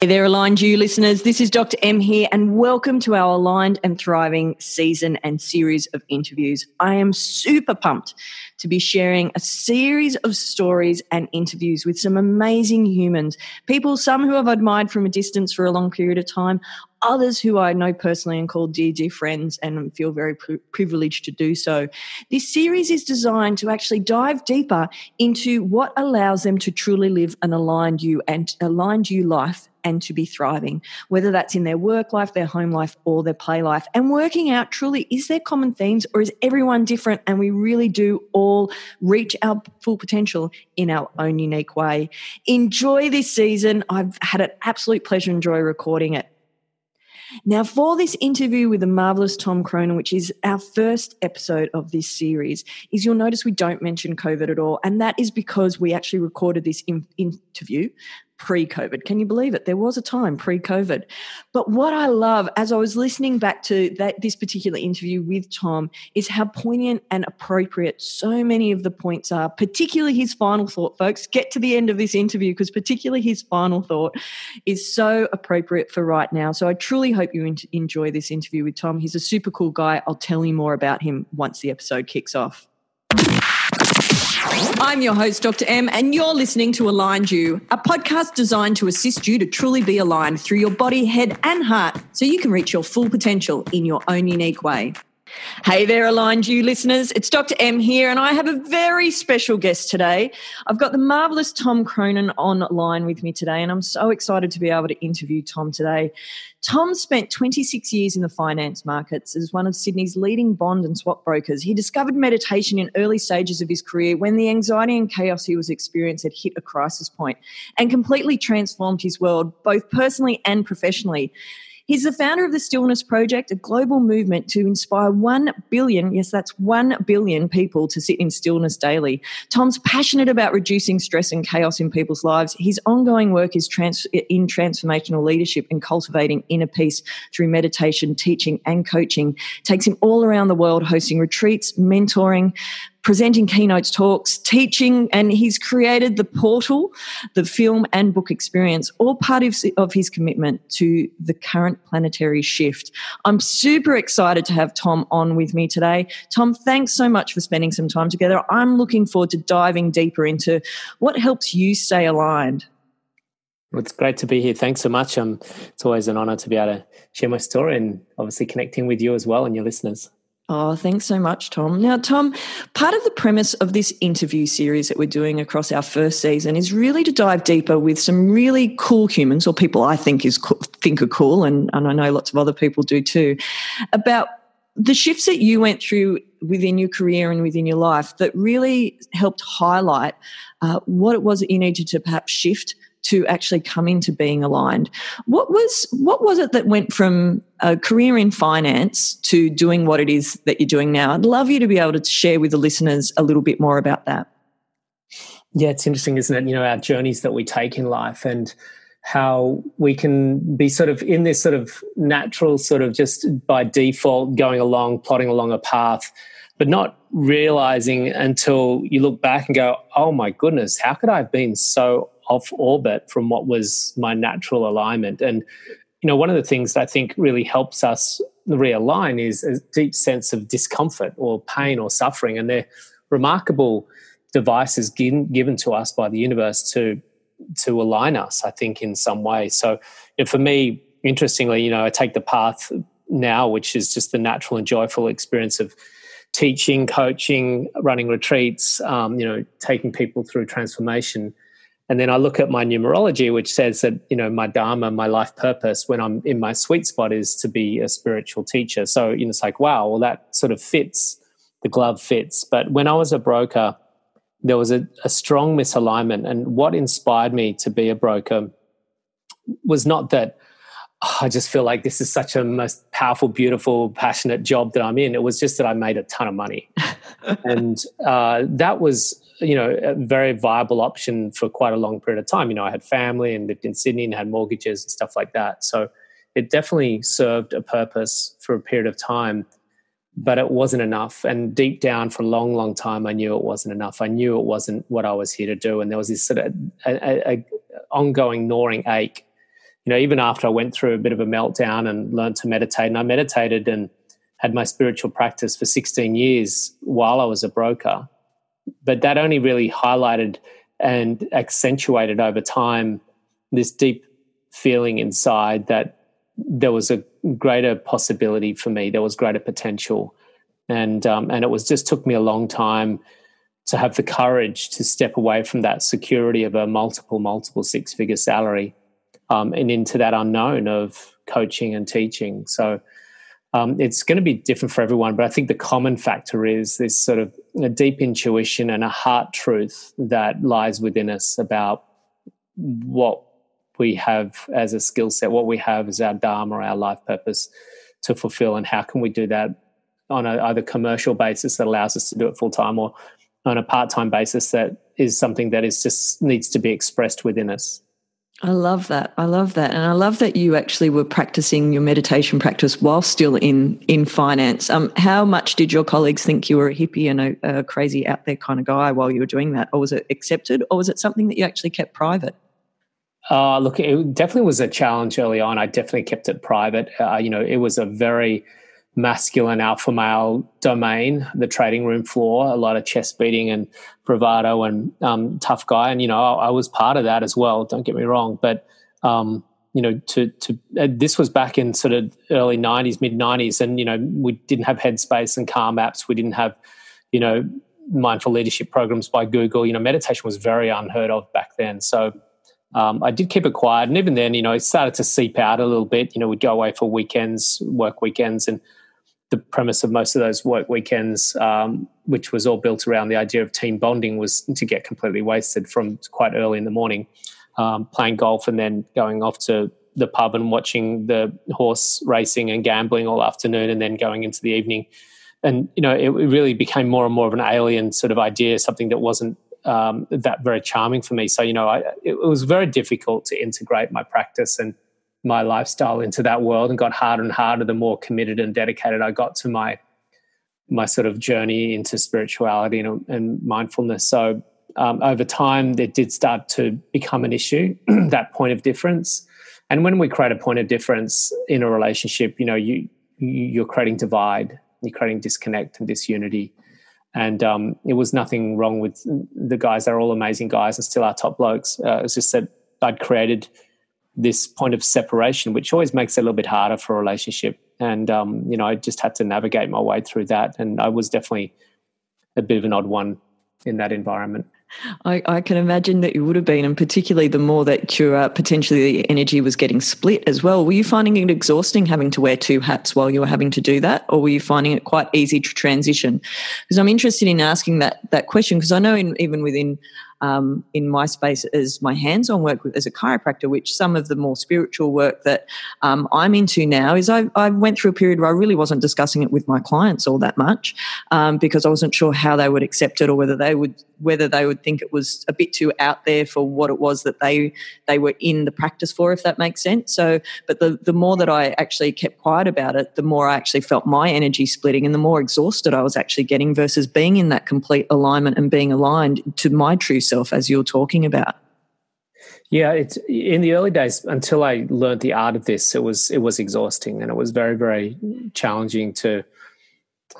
Hey there, Aligned U listeners. This is Dr. M here, and welcome to our Aligned and Thriving season and series of interviews. I am super pumped to be sharing a series of stories and interviews with some amazing humans. People, some who I've admired from a distance for a long period of time, others who I know personally and call dear, dear friends and feel very pri- privileged to do so. This series is designed to actually dive deeper into what allows them to truly live an aligned you and aligned you life and to be thriving, whether that's in their work life, their home life, or their play life. And working out truly is there common themes or is everyone different and we really do all reach our full potential in our own unique way. Enjoy this season. I've had an absolute pleasure and joy recording it. Now, for this interview with the marvelous Tom Cronin, which is our first episode of this series, is you'll notice we don't mention COVID at all. And that is because we actually recorded this in- interview pre COVID. Can you believe it? There was a time pre COVID. But what I love as I was listening back to that this particular interview with Tom is how poignant and appropriate so many of the points are, particularly his final thought, folks. Get to the end of this interview because particularly his final thought is so appropriate for right now. So I truly hope you enjoy this interview with Tom. He's a super cool guy. I'll tell you more about him once the episode kicks off. I'm your host, Dr. M, and you're listening to Aligned U, a podcast designed to assist you to truly be aligned through your body, head, and heart so you can reach your full potential in your own unique way. Hey there, Aligned U listeners. It's Dr. M here, and I have a very special guest today. I've got the marvelous Tom Cronin online with me today, and I'm so excited to be able to interview Tom today. Tom spent 26 years in the finance markets as one of Sydney's leading bond and swap brokers. He discovered meditation in early stages of his career when the anxiety and chaos he was experiencing had hit a crisis point and completely transformed his world, both personally and professionally. He's the founder of the Stillness Project, a global movement to inspire 1 billion, yes, that's 1 billion people to sit in stillness daily. Tom's passionate about reducing stress and chaos in people's lives. His ongoing work is trans- in transformational leadership and cultivating inner peace through meditation, teaching, and coaching. Takes him all around the world, hosting retreats, mentoring, presenting keynotes talks, teaching, and he's created the portal, the film and book experience, all part of, of his commitment to the current planetary shift. I'm super excited to have Tom on with me today. Tom, thanks so much for spending some time together. I'm looking forward to diving deeper into what helps you stay aligned. Well, it's great to be here. Thanks so much. Um, it's always an honor to be able to share my story and obviously connecting with you as well and your listeners. Oh, thanks so much, Tom. Now, Tom, part of the premise of this interview series that we're doing across our first season is really to dive deeper with some really cool humans, or people I think is think are cool, and, and I know lots of other people do too, about the shifts that you went through within your career and within your life that really helped highlight uh, what it was that you needed to perhaps shift to actually come into being aligned. What was what was it that went from a career in finance to doing what it is that you're doing now? I'd love you to be able to share with the listeners a little bit more about that. Yeah, it's interesting, isn't it? You know, our journeys that we take in life and how we can be sort of in this sort of natural sort of just by default going along, plotting along a path, but not realizing until you look back and go, oh my goodness, how could I have been so off orbit from what was my natural alignment. And, you know, one of the things that I think really helps us realign is a deep sense of discomfort or pain or suffering. And they're remarkable devices given, given to us by the universe to to align us, I think, in some way. So you know, for me, interestingly, you know, I take the path now, which is just the natural and joyful experience of teaching, coaching, running retreats, um, you know, taking people through transformation and then I look at my numerology, which says that, you know, my dharma, my life purpose when I'm in my sweet spot is to be a spiritual teacher. So, you know, it's like, wow, well, that sort of fits, the glove fits. But when I was a broker, there was a, a strong misalignment. And what inspired me to be a broker was not that oh, I just feel like this is such a most powerful, beautiful, passionate job that I'm in. It was just that I made a ton of money. and uh, that was you know a very viable option for quite a long period of time. You know i had family and lived in sydney and had mortgages and stuff like that. So it definitely served a purpose for a period of time but it wasn't enough. And deep down for a long long time i knew it wasn't enough. I knew it wasn't what i was here to do. And there was this sort of a, a, a ongoing gnawing ache. You know, even after I went through a bit of a meltdown and learned to meditate, and I meditated and had my spiritual practice for 16 years while I was a broker. But that only really highlighted and accentuated over time this deep feeling inside that there was a greater possibility for me, there was greater potential. And, um, and it was just took me a long time to have the courage to step away from that security of a multiple, multiple six figure salary um, and into that unknown of coaching and teaching. So um, it's going to be different for everyone, but I think the common factor is this sort of a deep intuition and a heart truth that lies within us about what we have as a skill set, what we have as our dharma, our life purpose to fulfill, and how can we do that on a either commercial basis that allows us to do it full time or on a part time basis that is something that is just needs to be expressed within us. I love that. I love that, and I love that you actually were practicing your meditation practice while still in in finance. Um, how much did your colleagues think you were a hippie and a, a crazy out there kind of guy while you were doing that, or was it accepted, or was it something that you actually kept private? Uh, look, it definitely was a challenge early on. I definitely kept it private. Uh, you know, it was a very masculine alpha male domain, the trading room floor, a lot of chest beating and bravado and um, tough guy. And, you know, I, I, was part of that as well. Don't get me wrong. But, um, you know, to, to uh, this was back in sort of early 90s, mid 90s. And, you know, we didn't have Headspace and Calm apps. We didn't have, you know, mindful leadership programs by Google. You know, meditation was very unheard of back then. So, um, I did keep it quiet. And even then, you know, it started to seep out a little bit. You know, we'd go away for weekends, work weekends, and the premise of most of those work weekends, um, which was all built around the idea of team bonding, was to get completely wasted from quite early in the morning, um, playing golf and then going off to the pub and watching the horse racing and gambling all afternoon, and then going into the evening. And you know, it really became more and more of an alien sort of idea, something that wasn't um, that very charming for me. So you know, I, it, was very difficult to integrate my practice and my lifestyle into that world and got harder and harder the more committed and dedicated I got to my my sort of journey into spirituality and, and mindfulness. So um, over time, it did start to become an issue, that point of difference. And when we create a point of difference in a relationship, you know, you you're creating divide, you're creating disconnect and disunity. And um, it was nothing wrong with the guys; they're all amazing guys and still our top blokes. Uh, it's just that I'd created this point of separation, which always makes it a little bit harder for a relationship. And um, you know, I just had to navigate my way through that, and I was definitely a bit of an odd one in that environment. I, I, can imagine that you would have been, and particularly the more that your uh, potentially the energy was getting split as well. Were you finding it exhausting having to wear two hats while you were having to do that, or were you finding it quite easy to transition? Because I'm interested in asking that that question because I know in, even within um, in my space as my hands-on work as a chiropractor, which some of the more spiritual work that um, I'm into now is I, I, went through a period where I really wasn't discussing it with my clients all that much um, because I wasn't sure how they would accept it or whether they would whether they would think it was a bit too out there for what it was that they they were in the practice for, if that makes sense. So, but the the more that I actually kept quiet about it, the more I actually felt my energy splitting and the more exhausted I was actually getting versus being in that complete alignment and being aligned to my true yourself as you're talking about? Yeah, it's in the early days until I learned the art of this. It was it was exhausting and it was very very challenging to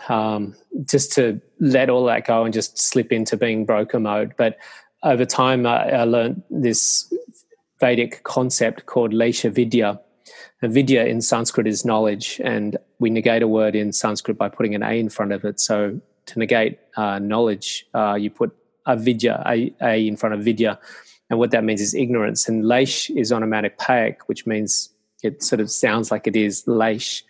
um, just to let all that go and just slip into being broker mode. But over time, I, I learned this Vedic concept called Lesha Vidya. Vidya in Sanskrit is knowledge, and we negate a word in Sanskrit by putting an A in front of it. So to negate uh, knowledge, uh, you put avidya, a, a in front of vidya. And what that means is ignorance. And leish is onomatopoeic, which means it sort of sounds like it is leish,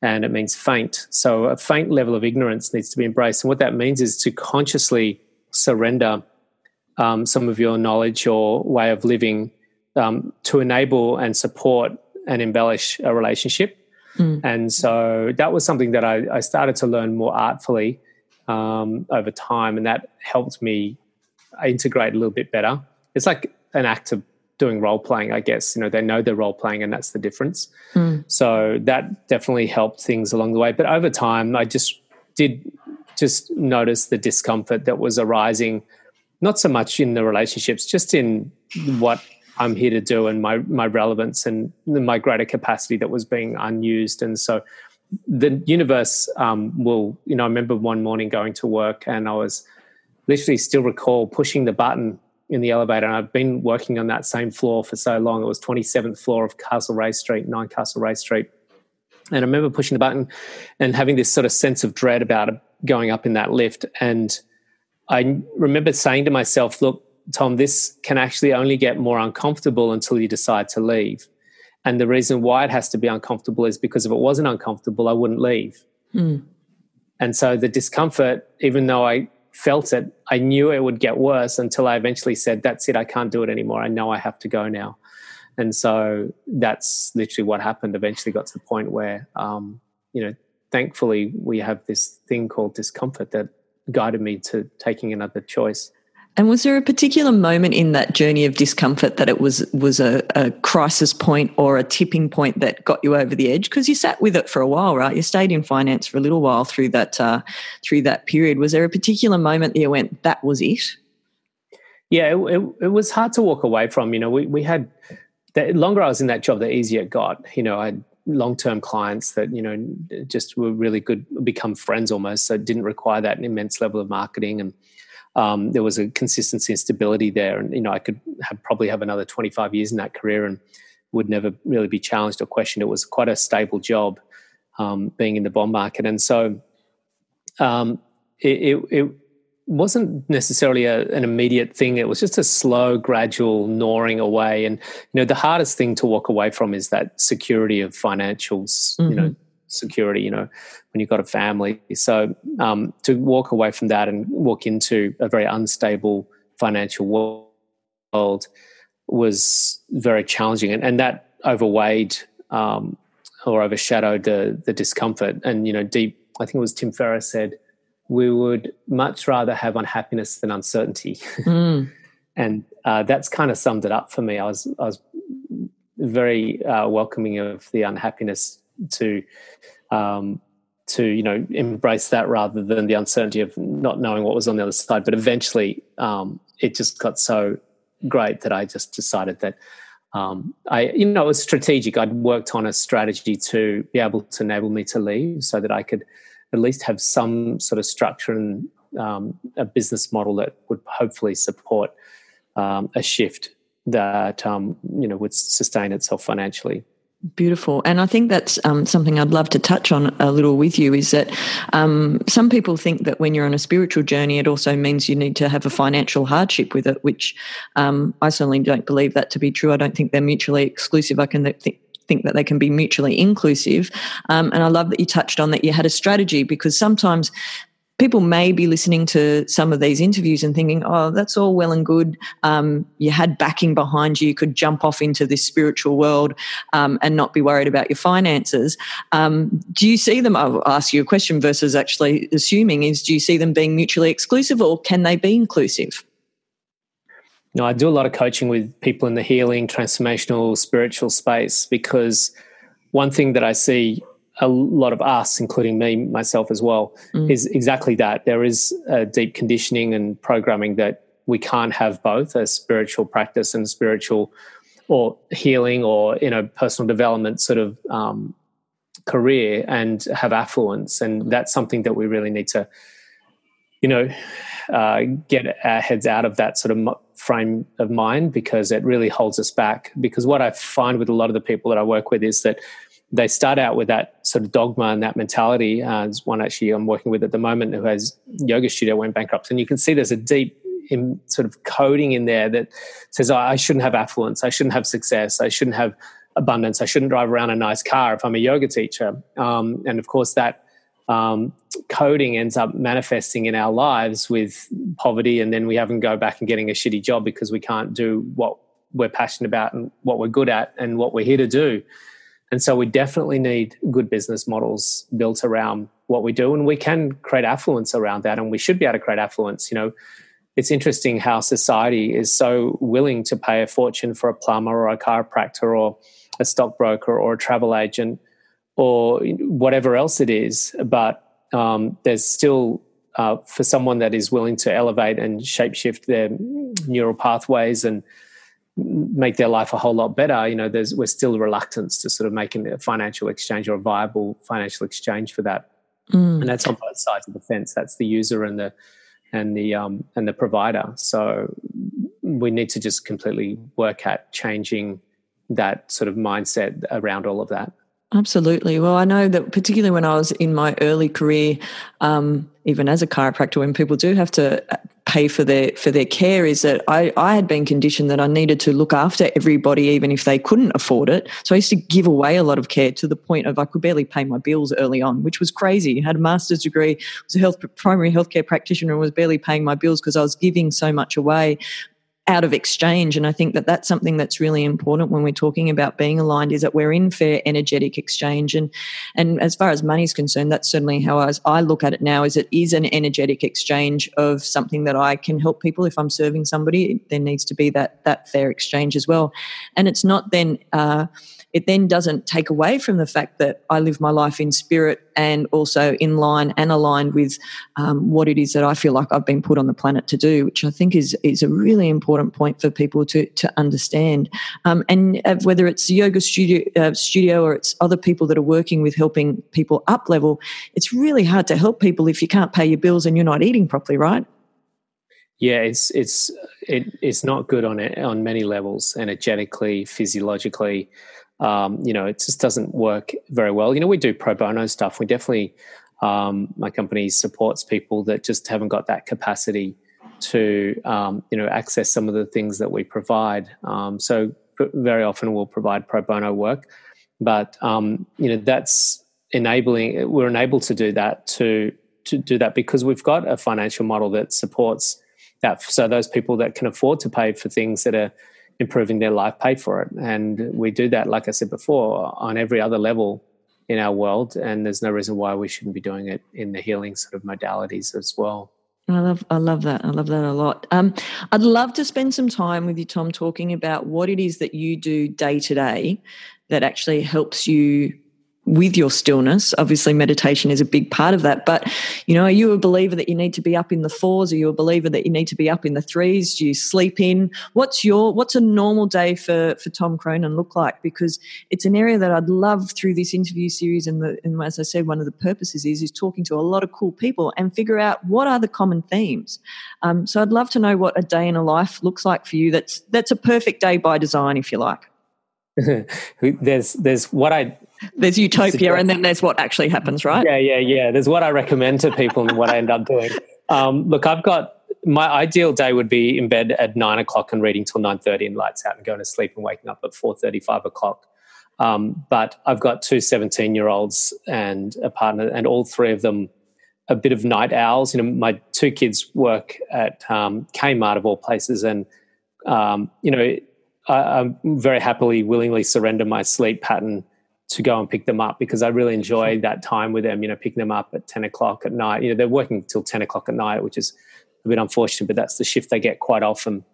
and it means faint. So a faint level of ignorance needs to be embraced. And what that means is to consciously surrender um, some of your knowledge or way of living um, to enable and support and embellish a relationship. Mm. And so that was something that I, I started to learn more artfully um, over time, and that helped me integrate a little bit better. It's like an act of doing role playing, I guess. You know, they know they're role playing, and that's the difference. Mm. So that definitely helped things along the way. But over time, I just did just notice the discomfort that was arising, not so much in the relationships, just in what I'm here to do and my my relevance and my greater capacity that was being unused. And so the universe um, will, you know, I remember one morning going to work and I was literally still recall pushing the button in the elevator. And I've been working on that same floor for so long. It was 27th floor of Castlereagh Street, 9 Castlereagh Street. And I remember pushing the button and having this sort of sense of dread about going up in that lift. And I remember saying to myself, look, Tom, this can actually only get more uncomfortable until you decide to leave. And the reason why it has to be uncomfortable is because if it wasn't uncomfortable, I wouldn't leave. Mm. And so the discomfort, even though I felt it, I knew it would get worse until I eventually said, That's it, I can't do it anymore. I know I have to go now. And so that's literally what happened. Eventually got to the point where, um, you know, thankfully we have this thing called discomfort that guided me to taking another choice. And was there a particular moment in that journey of discomfort that it was was a, a crisis point or a tipping point that got you over the edge? Because you sat with it for a while, right? You stayed in finance for a little while through that uh, through that period. Was there a particular moment that you went, "That was it"? Yeah, it, it, it was hard to walk away from. You know, we we had the longer I was in that job, the easier it got. You know, I had long term clients that you know just were really good, become friends almost. So it didn't require that immense level of marketing and um, there was a consistency and stability there. And, you know, I could have, probably have another 25 years in that career and would never really be challenged or questioned. It was quite a stable job um, being in the bond market. And so um, it, it, it, wasn't necessarily a, an immediate thing. It was just a slow, gradual gnawing away. And, you know, the hardest thing to walk away from is that security of financials, mm-hmm. you know, mm-hmm security, you know, when you've got a family. So um, to walk away from that and walk into a very unstable financial world was very challenging, and, and that overweighed um, or overshadowed the the discomfort. And you know, deep. I think it was Tim Ferriss said, "We would much rather have unhappiness than uncertainty," mm. and uh, that's kind of summed it up for me. I was I was very uh, welcoming of the unhappiness to um, to you know embrace that rather than the uncertainty of not knowing what was on the other side. But eventually, um, it just got so great that I just decided that um, I you know it was strategic. I'd worked on a strategy to be able to enable me to leave so that I could at least have some sort of structure and um, a business model that would hopefully support um, a shift that um, you know would sustain itself financially. Beautiful. And I think that's um, something I'd love to touch on a little with you is that um, some people think that when you're on a spiritual journey, it also means you need to have a financial hardship with it, which um, I certainly don't believe that to be true. I don't think they're mutually exclusive. I can th- think that they can be mutually inclusive. Um, and I love that you touched on that you had a strategy because sometimes people may be listening to some of these interviews and thinking, oh, that's all well and good. Um, you had backing behind you, you could jump off into this spiritual world um, and not be worried about your finances. Um, do you see them? I'll ask you a question versus actually assuming is do you see them being mutually exclusive or can they be inclusive? No, I do a lot of coaching with people in the healing, transformational, spiritual space because one thing that I see a lot of us, including me, myself as well, mm. is exactly that. There is a deep conditioning and programming that we can't have both a spiritual practice and spiritual or healing or you know personal development sort of um, career and have affluence, and that's something that we really need to, you know, uh, get our heads out of that sort of frame of mind because it really holds us back. Because what I find with a lot of the people that I work with is that they start out with that sort of dogma and that mentality. Uh, one actually I'm working with at the moment who has yoga studio went bankrupt, and you can see there's a deep in sort of coding in there that says oh, I shouldn't have affluence, I shouldn't have success, I shouldn't have abundance, I shouldn't drive around a nice car if I'm a yoga teacher. Um, and of course, that um, coding ends up manifesting in our lives with poverty, and then we have to go back and getting a shitty job because we can't do what we're passionate about and what we're good at and what we're here to do. And so we definitely need good business models built around what we do. And we can create affluence around that. And we should be able to create affluence. You know, it's interesting how society is so willing to pay a fortune for a plumber or a chiropractor or a stockbroker or a travel agent or whatever else it is. But um, there's still, uh, for someone that is willing to elevate and shapeshift their neural pathways and make their life a whole lot better, you know, there's we're still reluctant to sort of making a financial exchange or a viable financial exchange for that. Mm. And that's on both sides of the fence. That's the user and the and the um, and the provider. So we need to just completely work at changing that sort of mindset around all of that. Absolutely. Well, I know that particularly when I was in my early career, um, even as a chiropractor, when people do have to uh, pay for their for their care, is that I, I had been conditioned that I needed to look after everybody, even if they couldn't afford it. So I used to give away a lot of care to the point of I could barely pay my bills early on, which was crazy. I had a master's degree, was a health primary healthcare practitioner, and was barely paying my bills because I was giving so much away out of exchange. And i think that that's something that's really important when we're talking about being aligned is that we're in fair energetic exchange. And and as far as money is concerned that's certainly how I, I look at it now is it is an energetic exchange of something that i can help people. If i'm serving somebody there needs to be that that fair exchange as well. And it's not then uh, it then doesn't take away from the fact that I live my life in spirit and also in line and aligned with um, what it is that I feel like I've been put on the planet to do, which I think is is a really important point for people to to understand. Um, and uh, whether it's yoga studio uh, studio or it's other people that are working with helping people up level, it's really hard to help people if you can't pay your bills and you're not eating properly, right? Yeah, it's it's it, it's not good on it on many levels, energetically, physiologically um, you know, it just doesn't work very well. You know, we do pro bono stuff. We definitely, um, my company supports people that just haven't got that capacity to, um, you know, access some of the things that we provide. Um, so very often we'll provide pro bono work, but um, you know, that's enabling. We're enabled to do that to to do that because we've got a financial model that supports that. So those people that can afford to pay for things that are improving their life pay for it. And we do that, like I said before, on every other level in our world. And there's no reason why we shouldn't be doing it in the healing sort of modalities as well. I love, I love that. I love that a lot. Um, I'd love to spend some time with you, Tom, talking about what it is that you do day to day that actually helps you with your stillness. Obviously, meditation is a big part of that. But, you know, are you a believer that you need to be up in the fours? Are you a believer that you need to be up in the threes? Do you sleep in? What's your what's a normal day for for Tom Cronin look like? Because it's an area that I'd love through this interview series and the and as I said, one of the purposes is is talking to a lot of cool people and figure out what are the common themes. Um, so I'd love to know what a day in a life looks like for you. That's that's a perfect day by design, if you like. there's there's what I there's utopia and then there's what actually happens, right? Yeah, yeah, yeah. There's what I recommend to people and what I end up doing. Um, look, I've got my ideal day would be in bed at nine o'clock and reading till nine thirty and lights out and going to sleep and waking up at four thirty, five o'clock. Um, but I've got two 17 year olds and a partner, and all three of them a bit of night owls. You know, my two kids work at um, Kmart of all places, and um, you know, I, I very happily, willingly surrender my sleep pattern to go and pick them up because I really enjoy that time with them. You know, picking them up at ten o'clock at night. You know, they're working till ten o'clock at night, which is a bit unfortunate, but that's the shift they get quite often.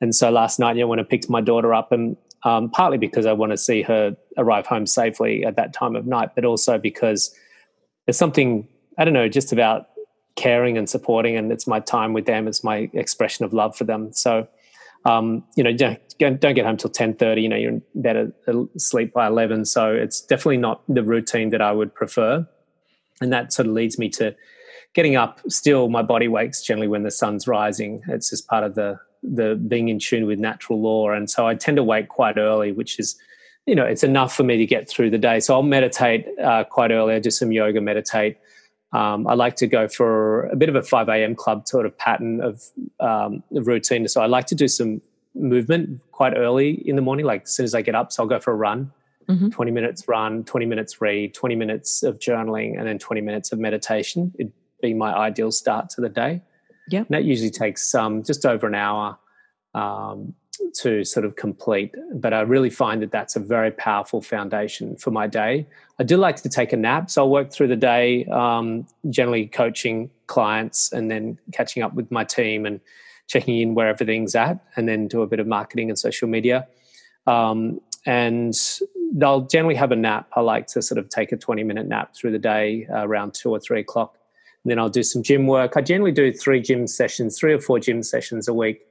And so last night, you know, when I picked my daughter up, and um, partly because I want to see her arrive home safely at that time of night, but also because there's something I don't know, just about caring and supporting, and it's my time with them. It's my expression of love for them. So um, you know, don't, don't get home till ten thirty. You know, you're in bed asleep by eleven, so it's definitely not the routine that I would prefer. And that sort of leads me to getting up. Still, my body wakes generally when the sun's rising. It's just part of the the being in tune with natural law, and so I tend to wake quite early, which is you know it's enough for me to get through the day. So I'll meditate uh, quite early. I do some yoga, meditate um, I like to go for a bit of a 5 a.m. club sort of pattern of, um, routine. So I like to do some movement quite early in the morning, like as soon as I get up. So I'll go for a run, mm-hmm. 20 minutes run, 20 minutes read, 20 minutes of journaling, and then 20 minutes of meditation. It'd be my ideal start to the day. Yeah. that usually takes um, just over an hour. Um, to sort of complete. But I really find that that's a very powerful foundation for my day. I do like to take a nap, so I'll work through the day, um, generally coaching clients and then catching up with my team and checking in where everything's at, and then do a bit of marketing and social media. Um, and I'll generally have a nap. I like to sort of take a 20 minute nap through the day uh, around two or three o'clock. And then I'll do some gym work. I generally do three gym sessions, three or four gym sessions a week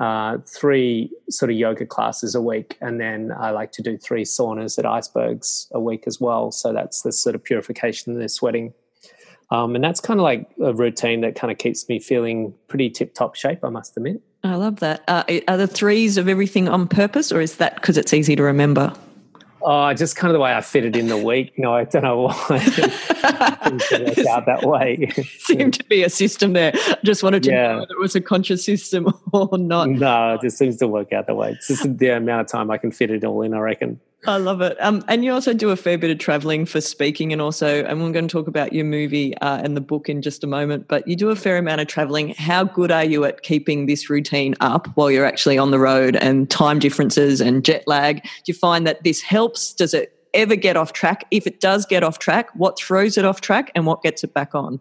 uh, three sort of yoga classes a week, and then I like to do three saunas at icebergs a week as well. So that's the sort of purification and the sweating. Um, and that's kind of like a routine that kind of keeps me feeling pretty tip top shape, I must admit. I love that. Uh, are the threes of everything on purpose, or is that because it's easy to remember? Oh, just kind of the way I fit it in the week. No, I don't know why it work out that way. Seemed to be a system there. Just wanted to yeah. know whether it was a conscious system or not. No, it just seems to work out that way. It's just the amount of time I can fit it all in, I reckon. I love it. Um, and you also do a fair bit of traveling for speaking, and also, and we're going to talk about your movie uh, and the book in just a moment. But you do a fair amount of traveling. How good are you at keeping this routine up while you're actually on the road and time differences and jet lag? Do you find that this helps? Does it ever get off track? If it does get off track, what throws it off track and what gets it back on?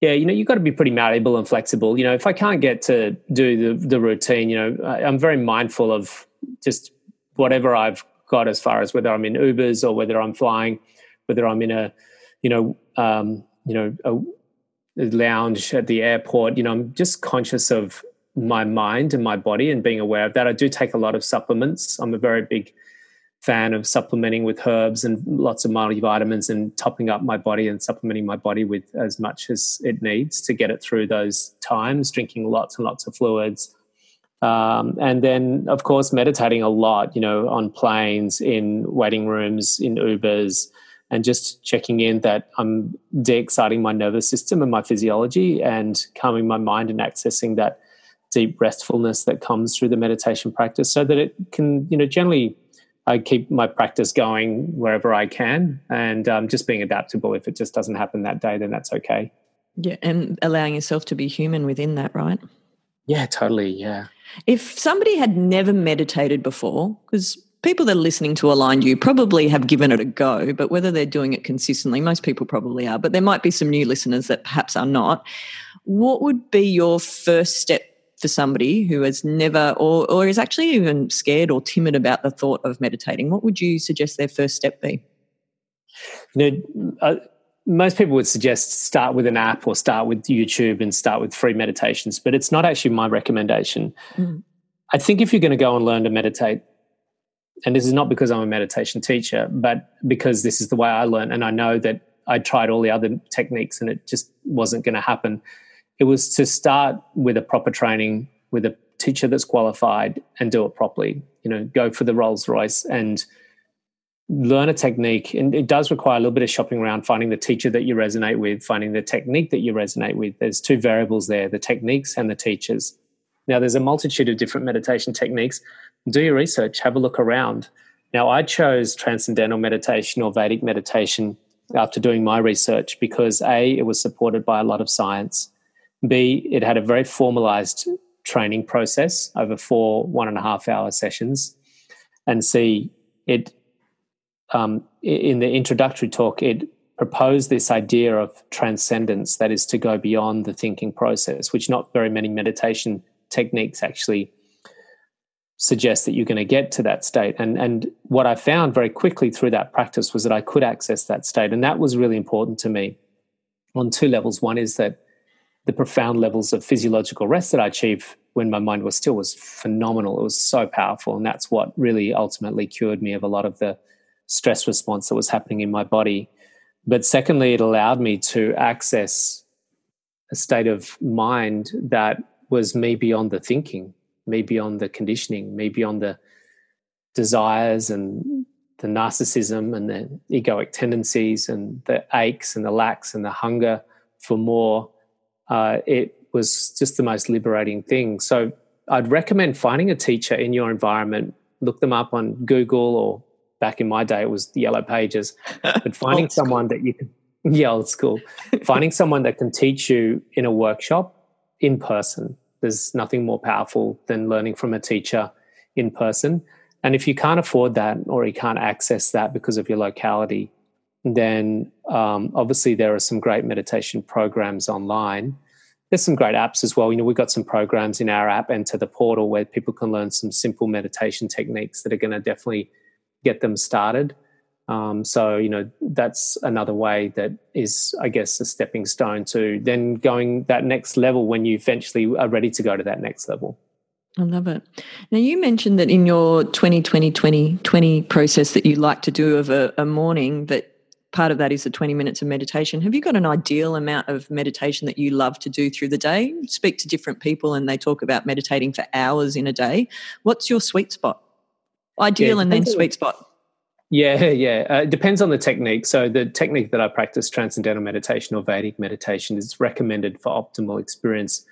Yeah, you know, you've got to be pretty malleable and flexible. You know, if I can't get to do the, the routine, you know, I'm very mindful of just whatever I've got as far as whether I'm in Ubers or whether I'm flying, whether I'm in a, you know, um, you know, a, lounge at the airport. You know, I'm just conscious of my mind and my body and being aware of that. I do take a lot of supplements. I'm a very big fan of supplementing with herbs and lots of multivitamins and topping up my body and supplementing my body with as much as it needs to get it through those times, drinking lots and lots of fluids, um, and then, of course, meditating a lot, you know, on planes, in waiting rooms, in Ubers, and just checking in that I'm de exciting my nervous system and my physiology and calming my mind and accessing that deep restfulness that comes through the meditation practice so that it can, you know, generally I keep my practice going wherever I can and um, just being adaptable. If it just doesn't happen that day, then that's okay. Yeah. And allowing yourself to be human within that, right? Yeah, totally. Yeah. If somebody had never meditated before, because people that are listening to Aligned U probably have given it a go, but whether they're doing it consistently, most people probably are, but there might be some new listeners that perhaps are not. What would be your first step for somebody who has never or, or is actually even scared or timid about the thought of meditating? What would you suggest their first step be? You know, uh, most people would suggest start with an app or start with YouTube and start with free meditations, but it's not actually my recommendation. Mm. I think if you're going to go and learn to meditate, and this is not because I'm a meditation teacher, but because this is the way I learned, and I know that I tried all the other techniques and it just wasn't going to happen. It was to start with a proper training with a teacher that's qualified and do it properly. You know, go for the Rolls Royce and learn a technique and it does require a little bit of shopping around finding the teacher that you resonate with finding the technique that you resonate with. There's two variables there the techniques and the teachers. Now there's a multitude of different meditation techniques. Do your research have a look around. Now i chose transcendental meditation or vedic meditation after doing my research because a it was supported by a lot of science. B it had a very formalized training process over four one and a half hour sessions. And c it um, in the introductory talk, it proposed this idea of transcendence, that is to go beyond the thinking process, which not very many meditation techniques actually suggest that you're going to get to that state. And and what I found very quickly through that practice was that I could access that state, and that was really important to me on two levels. One is that the profound levels of physiological rest that I achieved when my mind was still was phenomenal. It was so powerful, and that's what really ultimately cured me of a lot of the stress response that was happening in my body. But secondly, it allowed me to access a state of mind that was me beyond the thinking, me beyond the conditioning, me beyond the desires and the narcissism and the egoic tendencies and the aches and the lacks and the hunger for more. Uh, it was just the most liberating thing. So I'd recommend finding a teacher in your environment. Look them up on Google or back in my day it was the yellow pages. But finding someone that you can yeah old school. Finding someone that can teach you in a workshop in person. There's nothing more powerful than learning from a teacher in person. And if you can't afford that or you can't access that because of your locality then um, obviously there are some great meditation programs online. There's some great apps as well. You know, we've got some programs in our app and to the Portal where people can learn some simple meditation techniques that are going to definitely get them started. Um, so you know that's another way that is, I guess, a stepping stone to then going that next level when you eventually are ready to go to that next level. I love it. Now, you mentioned that in your 2020 2020 process that you like to do of a, a morning, that part of that is the 20 minutes of meditation. Have you got an ideal amount of meditation that you love to do through the day? Speak to different people and they talk about meditating for hours in a day. What's your sweet spot? Ideal yeah, and then sweet spot. Yeah, yeah. Uh, it depends on the technique. So, the technique that I practice, transcendental meditation or Vedic meditation, is recommended for optimal experience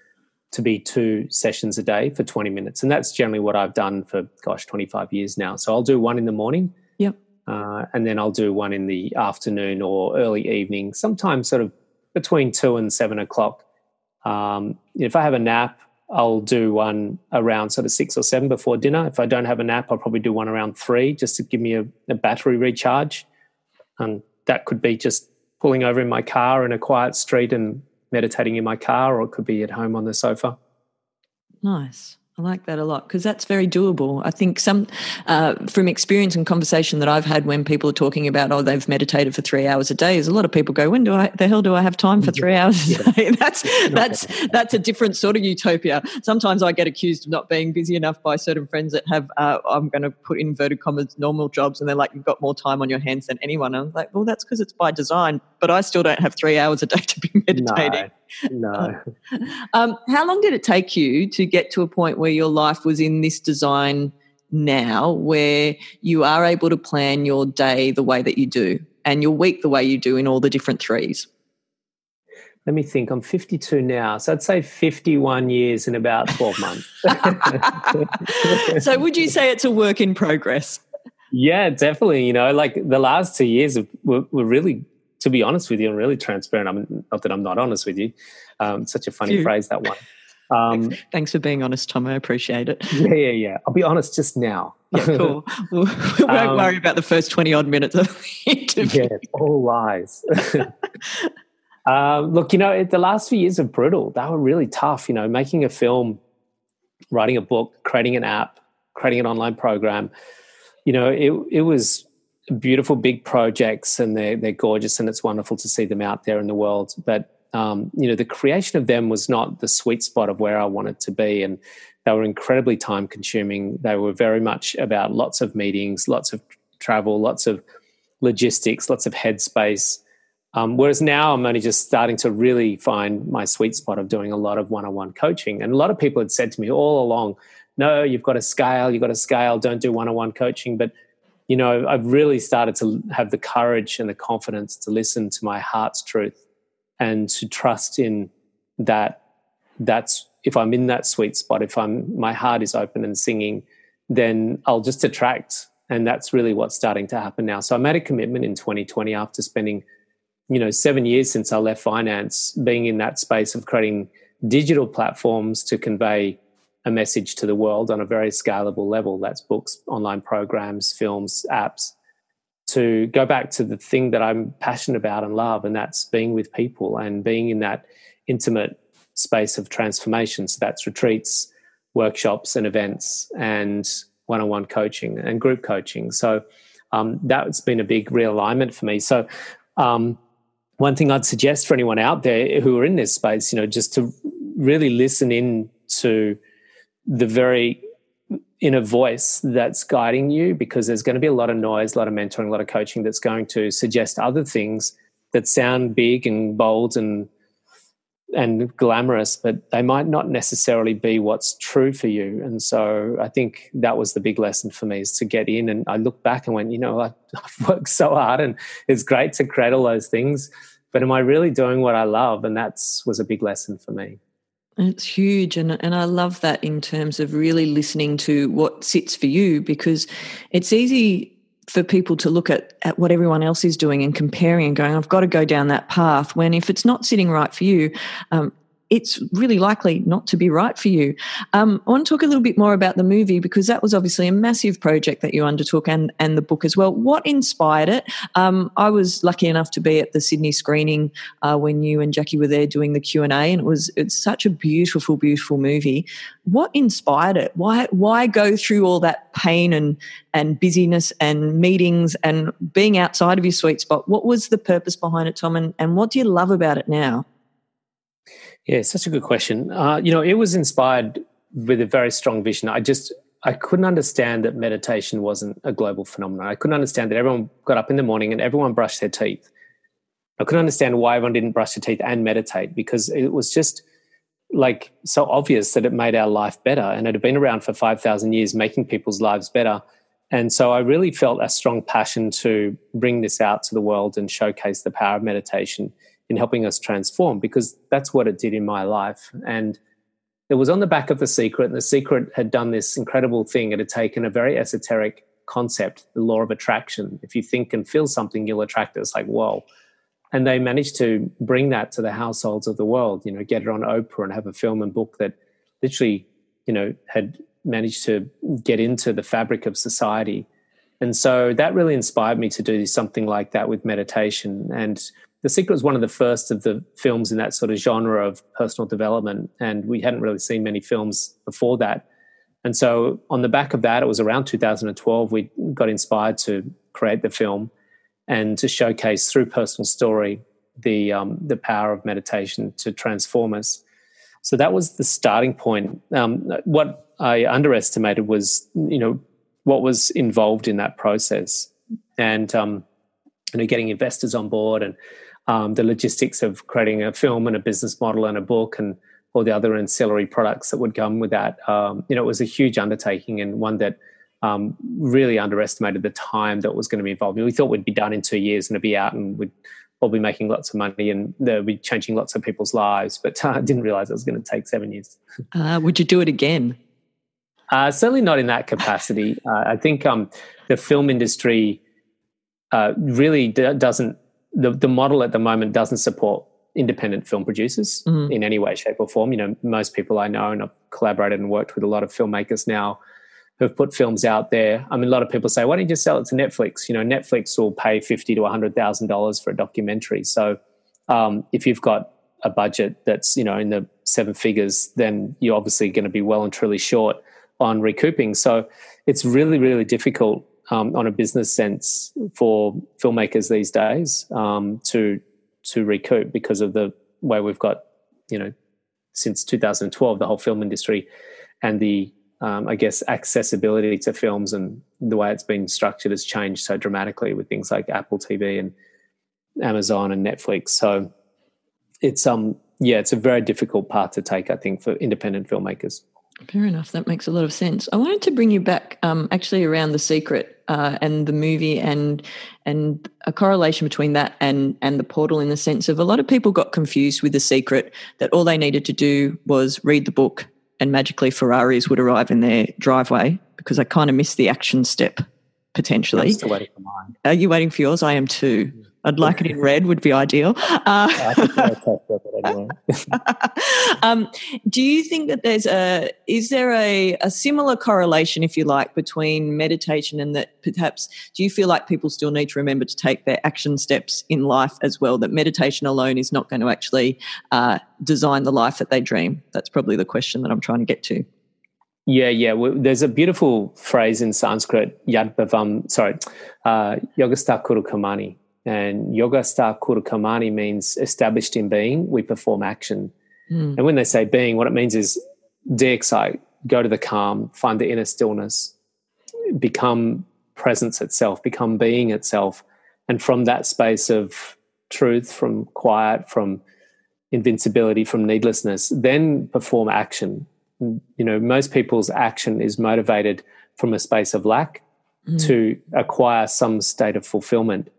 to be two sessions a day for 20 minutes. And that's generally what I've done for, gosh, 25 years now. So I'll do one in the morning. Yep. Uh, and then I'll do one in the afternoon or early evening, sometimes sort of between two and seven o'clock. Um, if I have a nap, I'll do one around sort of six or seven before dinner. If I don't have a nap, I'll probably do one around three just to give me a, a battery recharge. And that could be just pulling over in my car in a quiet street and meditating in my car, or it could be at home on the sofa. Nice. I like that a lot because that's very doable. I think some, uh, from experience and conversation that I've had when people are talking about, oh, they've meditated for three hours a day, is a lot of people go, when do I, the hell do I have time for three hours a day? that's, that's, that's a different sort of utopia. Sometimes I get accused of not being busy enough by certain friends that have, uh, I'm going to put inverted commas, normal jobs. And they're like, you've got more time on your hands than anyone. I'm like, well, that's because it's by design, but I still don't have three hours a day to be meditating. No. No. um, how long did it take you to get to a point where your life was in this design now, where you are able to plan your day the way that you do and your week the way you do in all the different threes? Let me think. I'm 52 now, so I'd say 51 years in about 12 months. so, would you say it's a work in progress? Yeah, definitely. You know, like the last two years were, were really to be honest with you, I'm really transparent. I'm not that I'm not honest with you. Um, such a funny phrase that one. Um, Thanks for being honest, Tom. I appreciate it. Yeah, yeah, yeah. I'll be honest just now. yeah, cool. we won't um, worry about the first 20 odd minutes of the interview. Yeah, all lies. um, look, you know, the last few years are brutal. They were really tough. You know, making a film, writing a book, creating an app, creating an online program. You know, it it was beautiful big projects and they're, they're gorgeous and it's wonderful to see them out there in the world. But, um, you know, the creation of them was not the sweet spot of where I wanted to be. And they were incredibly time consuming. They were very much about lots of meetings, lots of travel, lots of logistics, lots of headspace. Um, whereas now I'm only just starting to really find my sweet spot of doing a lot of one on one coaching. And a lot of people had said to me all along, no, you've got to scale, you've got to scale, don't do one on one coaching. But you know, I've really started to have the courage and the confidence to listen to my heart's truth and to trust in that. That's if I'm in that sweet spot, if I'm my heart is open and singing, then I'll just attract. And that's really what's starting to happen now. So I made a commitment in 2020 after spending, you know, seven years since I left finance, being in that space of creating digital platforms to convey a message to the world on a very scalable level. That's books, online programs, films, apps. To go back to the thing that I'm passionate about and love, and that's being with people and being in that intimate space of transformation. So that's retreats, workshops, and events, and one on one coaching and group coaching. So um, that's been a big realignment for me. So, um, one thing I'd suggest for anyone out there who are in this space, you know, just to really listen in to the very inner voice that's guiding you because there's going to be a lot of noise, a lot of mentoring, a lot of coaching that's going to suggest other things that sound big and bold and and glamorous, but they might not necessarily be what's true for you. And so I think that was the big lesson for me is to get in. And I look back and went, you know, I, have worked so hard and it's great to create all those things, but am I really doing what I love? And that's was a big lesson for me. It's huge. And, and I love that in terms of really listening to what sits for you because it's easy for people to look at, at what everyone else is doing and comparing and going, I've got to go down that path. When if it's not sitting right for you, um, it's really likely not to be right for you. Um, I want to talk a little bit more about the movie because that was obviously a massive project that you undertook and, and the book as well. What inspired it? Um, I was lucky enough to be at the Sydney screening uh, when you and Jacqui were there doing the Q and A, and it was it's such a beautiful, beautiful movie. What inspired it? Why why go through all that pain and and busyness and meetings and being outside of your sweet spot? What was the purpose behind it, Tom? And, and what do you love about it now? Yeah, such a good question. Uh, you know, it was inspired with a very strong vision. I just I couldn't understand that meditation wasn't a global phenomenon. I couldn't understand that everyone got up in the morning and everyone brushed their teeth. I couldn't understand why everyone didn't brush their teeth and meditate because it was just like so obvious that it made our life better and it had been around for 5000 years making people's lives better and so i really felt a strong passion to bring this out to the world and showcase the power of meditation in helping us transform because that's what it did in my life. And it was on the back of the secret and the secret had done this incredible thing. It had taken a very esoteric concept the law of attraction. If you think and feel something you'll attract it. It's like whoa. And they managed to bring that to the households of the world you know get it on oprah and have a film and book that literally you know had managed to get into the fabric of society. And so that really inspired me to do something like that with meditation. And the secret was one of the first of the films in that sort of genre of personal development and we hadn't really seen many films before that and so on the back of that it was around 2012 we got inspired to create the film and to showcase through personal story the um, the power of meditation to transform us. So that was the starting point. Um, what I underestimated was, you know, what was involved in that process, and um, you know, getting investors on board, and um, the logistics of creating a film and a business model and a book, and all the other ancillary products that would come with that. Um, you know, it was a huge undertaking and one that um, really underestimated the time that was going to be involved. We thought we'd be done in two years and it'd be out and we'd all be making lots of money and we'd be changing lots of people's lives. But I uh, didn't realize it was going to take seven years. Uh, would you do it again? Uh, certainly not in that capacity. Uh, I think um, the film industry uh, really d- doesn't, the, the model at the moment doesn't support independent film producers mm. in any way, shape, or form. You know, most people I know and I've collaborated and worked with a lot of filmmakers now who have put films out there. I mean, a lot of people say, why don't you just sell it to Netflix? You know, Netflix will pay fifty to hundred thousand dollars for a documentary. So um, if you've got a budget that's you know in the seven figures, then you're obviously going to be well and truly short on recouping. So it's really, really difficult um, on a business sense for filmmakers these days um, to to recoup because of the way we've got you know since 2012 the whole film industry and the um, I guess accessibility to films and the way it's been structured has changed so dramatically with things like Apple TV and Amazon and Netflix. So it's um yeah, it's a very difficult path to take, I think, for independent filmmakers. Fair enough. That makes a lot of sense. I wanted to bring you back, um, actually, around the secret uh, and the movie, and and a correlation between that and and the portal, in the sense of a lot of people got confused with the secret that all they needed to do was read the book and magically Ferraris would arrive in their driveway because I kind of missed the action step potentially. I'm still waiting for mine. Are you waiting for yours? I am too. I'd like it in red would be ideal. Uh, um, do you think that there's a is there a, a similar correlation, if you like, between meditation and that perhaps do you feel like people still need to remember to take their action steps in life as well? That meditation alone is not going to actually uh, design the life that they dream. That's probably the question that I'm trying to get to. Yeah, yeah. There's a beautiful phrase in Sanskrit, Yad Bhavam, sorry, uh, Yogastha Kuru Karmani, and Yogastha means established in being, we perform action. Mm. And when they say being, what it means is de-excite, go to the calm, find the inner stillness, become presence itself, become being itself. And from that space of truth, from quiet, from invincibility, from needlessness, then perform action. You know, most people's action is motivated from a space of lack mm. to acquire some state of fulfillment.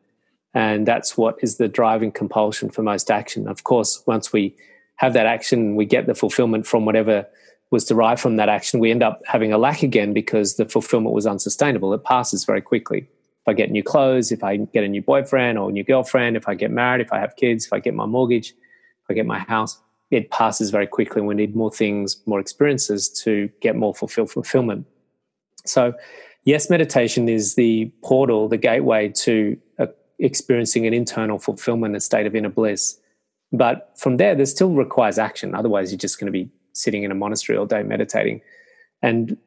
And that's what is the driving compulsion for most action. Of course, once we have that action, we get the fulfillment from whatever was derived from that action. We end up having a lack again because the fulfillment was unsustainable. It passes very quickly. If I get new clothes, if I get a new boyfriend or a new girlfriend, if I get married, if I have kids, if I get my mortgage, if I get my house, it passes very quickly. We need more things, more experiences to get more fulfilled fulfillment. So, yes, meditation is the portal, the gateway to a experiencing an internal fulfillment, a state of inner bliss. But from there, there still requires action. Otherwise, you're just going to be sitting in a monastery all day meditating. And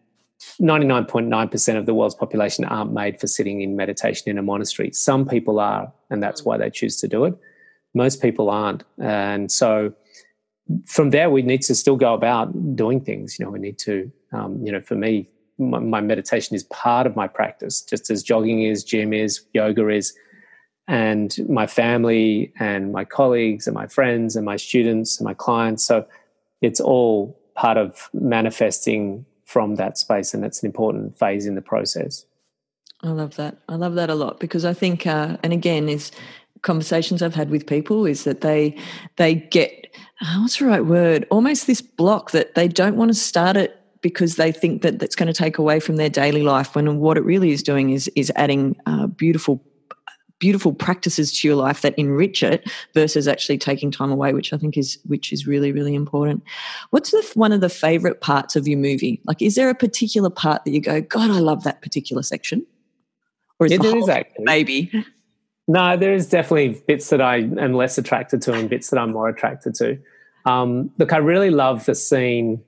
99.9% of the world's population aren't made for sitting in meditation in a monastery. Some people are, and that's why they choose to do it. Most people aren't. And so from there, we need to still go about doing things. You know, we need to, um, you know, for me, my, my, meditation is part of my practice, just as jogging is, gym is, yoga is, and my family and my colleagues and my friends and my students and my clients. So it's all part of manifesting from that space, and it's an important phase in the process. I love that. I love that a lot because I think, uh, and again, is conversations I've had with people is that they they get uh, what's the right word? Almost this block that they don't want to start it because they think that that's going to take away from their daily life. When what it really is doing is is adding uh, beautiful beautiful practices to your life that enrich it versus actually taking time away which i think is which is really really important what's the, one of the favorite parts of your movie like is there a particular part that you go god i love that particular section or is yeah, the there is actually. maybe no, there is definitely bits that I am less attracted to and bits that I'm more attracted to. Um, look, I really love the scene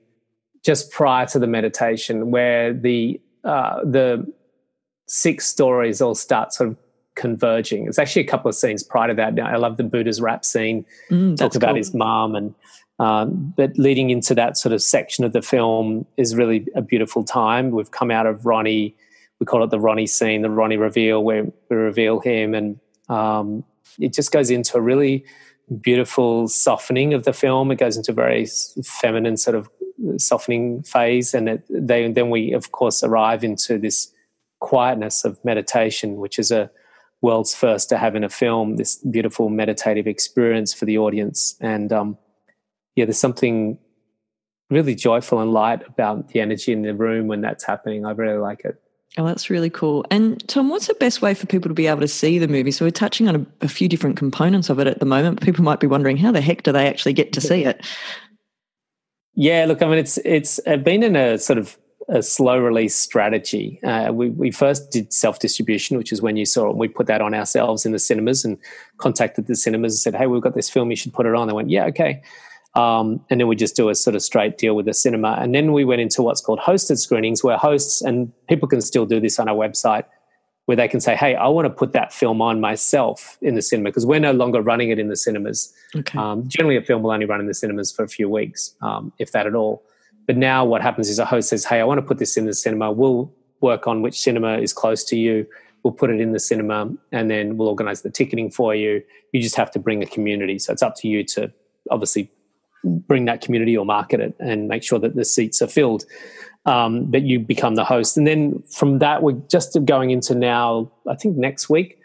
just prior to the meditation where the uh, the six stories all start sort of converging. It's actually a couple of scenes prior to that. Now I love the Buddha's rap scene. Mm, talk about cool. his mom and um, but leading into that sort of section of the film is really a beautiful time. We've come out of Ronnie, we call it the Ronnie scene, the Ronnie reveal, where we reveal him and um, it just goes into a really beautiful softening of the film. It goes into a very feminine sort of softening phase, and it, they, then we, of course, arrive into this quietness of meditation, which is a world's first to have in a film. This beautiful meditative experience for the audience, and um, yeah, there's something really joyful and light about the energy in the room when that's happening. I really like it. Oh, that's really cool. And Tom, what's the best way for people to be able to see the movie? So we're touching on a, a few different components of it at the moment. People might be wondering how the heck do they actually get to see it? Yeah, look, I mean, it's it's been in a sort of a slow release strategy. Uh, we we first did self distribution, which is when you saw it. And we put that on ourselves in the cinemas and contacted the cinemas and said, "Hey, we've got this film. You should put it on." They went, "Yeah, okay." Um, and then we just do a sort of straight deal with the cinema. And then we went into what's called hosted screenings, where hosts and people can still do this on our website, where they can say, "Hey, I want to put that film on myself in the cinema," because we're no longer running it in the cinemas. Okay. Um, generally, a film will only run in the cinemas for a few weeks, um, if that at all. But now, what happens is a host says, "Hey, I want to put this in the cinema. We'll work on which cinema is close to you." We'll put it in the cinema and then we'll organize the ticketing for you. You just have to bring a community. So it's up to you to obviously bring that community or market it and make sure that the seats are filled. Um, but you become the host. And then from that, we're just going into now, I think next week,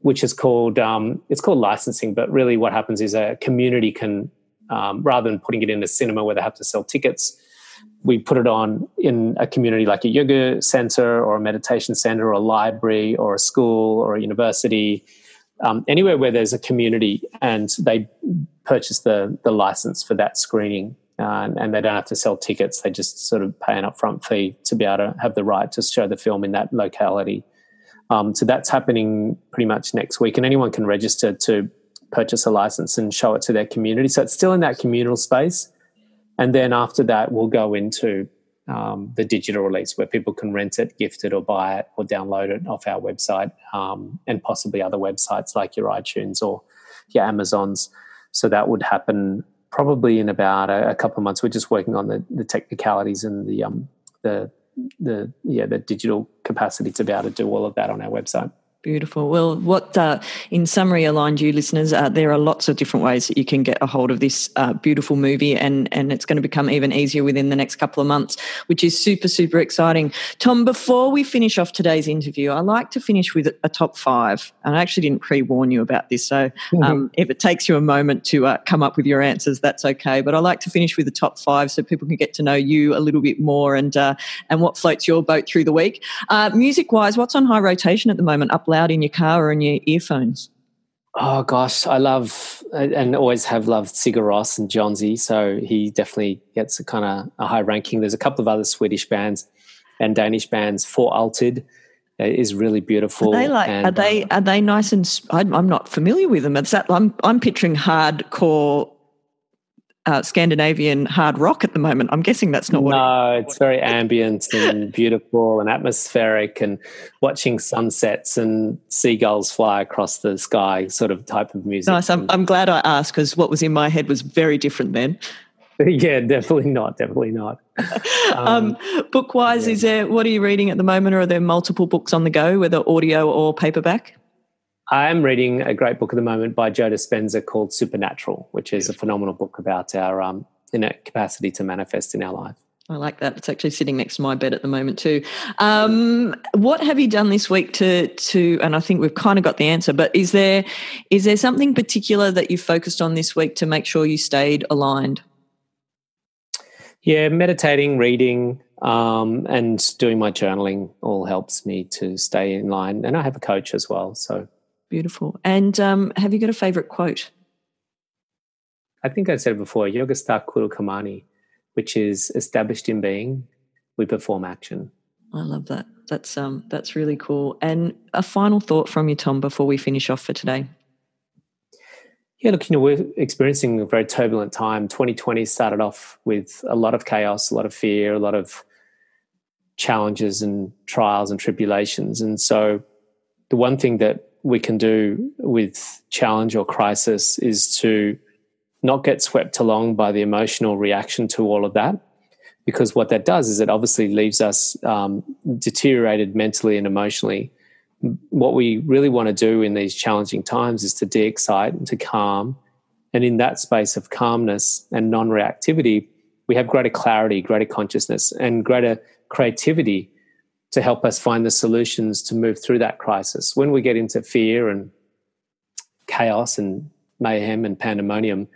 which is called, um, it's called licensing. But really what happens is a community can, um, rather than putting it in a cinema where they have to sell tickets, we put it on in a community like a yoga center or a meditation center or a library or a school or a university um, anywhere where there's a community and they purchase the the license for that screening uh, and they don't have to sell tickets. They just sort of pay an upfront fee to be able to have the right to show the film in that locality. Um, so that's happening pretty much next week, and anyone can register to purchase a license and show it to their community. So it's still in that communal space, and then after that, we'll go into um, the digital release where people can rent it, gift it, or buy it, or download it off our website, um, and possibly other websites like your iTunes or your Amazons. So that would happen probably in about a, a couple of months. We're just working on the, the technicalities and the um, the the yeah the digital capacity to be able to do all of that on our website. Beautiful. Well, what, uh, in summary, Aligned U listeners, uh, there are lots of different ways that you can get a hold of this uh, beautiful movie, and and it's going to become even easier within the next couple of months, which is super super exciting. Tom, before we finish off today's interview, I like to finish with a top five, and I actually didn't pre warn you about this, so mm-hmm. um, if it takes you a moment to uh, come up with your answers, that's okay. But I like to finish with the top five so people can get to know you a little bit more and uh, and what floats your boat through the week. Uh, music wise, what's on high rotation at the moment? Up loud in your car or in your earphones? Oh gosh, I love and always have loved Sigur Rós and Jónsi. So he definitely gets a kind of a high ranking. There's a couple of other Swedish bands and Danish bands. For uh, is really beautiful. Are they like? And, are they uh, are they nice and? I'm not familiar with them. It's that I'm I'm picturing hardcore uh, Scandinavian hard rock at the moment. I'm guessing that's not what. No, it's very ambient and beautiful and atmospheric, and watching sunsets and seagulls fly across the sky, sort of type of music. Nice. I'm, I'm glad I asked because what was in my head was very different then. yeah, definitely not. Definitely not. Um, um, book wise, yeah. is there? What are you reading at the moment, or are there multiple books on the go, whether audio or paperback? I am reading a great book at the moment by Joe Dispenza called Supernatural, which is a phenomenal book about our um, innate capacity to manifest in our life. I like that. It's actually sitting next to my bed at the moment too. Um, what have you done this week to to? And I think we've kind of got the answer. But is there is there something particular that you focused on this week to make sure you stayed aligned? Yeah, meditating, reading, um, and doing my journaling all helps me to stay in line. And I have a coach as well, so Beautiful. And um, have you got a favorite quote? I think I said before, Yogastha Kuru Karmani, which is established in being, we perform action. I love that. That's um that's really cool. And a final thought from you, Tom, before we finish off for today. Yeah, look, you know, we're experiencing a very turbulent time. 2020 started off with a lot of chaos, a lot of fear, a lot of challenges and trials and tribulations. And so the one thing that we can do with challenge or crisis is to not get swept along by the emotional reaction to all of that. Because what that does is it obviously leaves us um, deteriorated mentally and emotionally. What we really want to do in these challenging times is to de excite and to calm. And in that space of calmness and non reactivity, we have greater clarity, greater consciousness, and greater creativity to help us find the solutions to move through that crisis. When we get into fear and chaos and mayhem and pandemonium,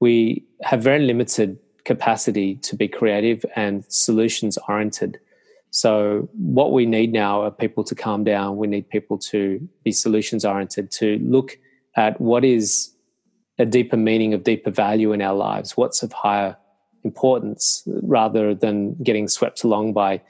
we have very limited capacity to be creative and solutions oriented. So, what we need now are people to calm down. We need people to be solutions oriented, to look at what is a deeper meaning of deeper value in our lives, what's of higher importance, rather than getting swept along by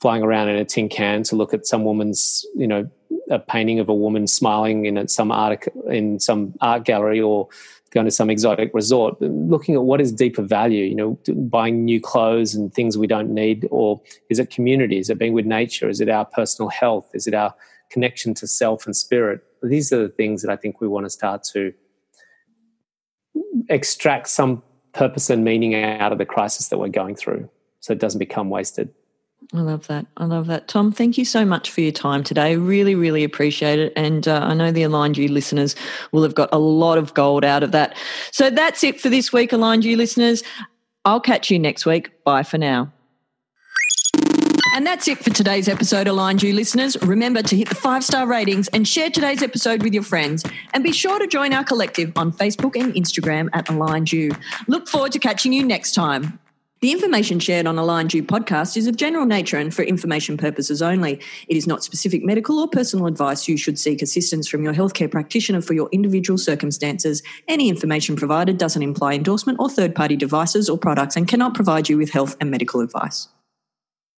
flying around in a tin can to look at some woman's, you know, a painting of a woman smiling in some art in some art gallery or going to some exotic resort, looking at what is deeper value, you know, buying new clothes and things we don't need, or is it community? Is it being with nature? Is it our personal health? Is it our connection to self and spirit? These are the things that I think we want to start to extract some purpose and meaning out of the crisis that we're going through so it doesn't become wasted. I love that. I love that. Tom, thank you so much for your time today. Really, really appreciate it. And uh, I know the Aligned U listeners will have got a lot of gold out of that. So that's it for this week, Aligned U listeners. I'll catch you next week. Bye for now. And that's it for today's episode, Aligned U listeners. Remember to hit the five star ratings and share today's episode with your friends. And be sure to join our collective on Facebook and Instagram at Aligned U. Look forward to catching you next time. The information shared on Aligned U podcast is of general nature and for information purposes only. It is not specific medical or personal advice. You should seek assistance from your healthcare practitioner for your individual circumstances. Any information provided doesn't imply endorsement or third party devices or products and cannot provide you with health and medical advice.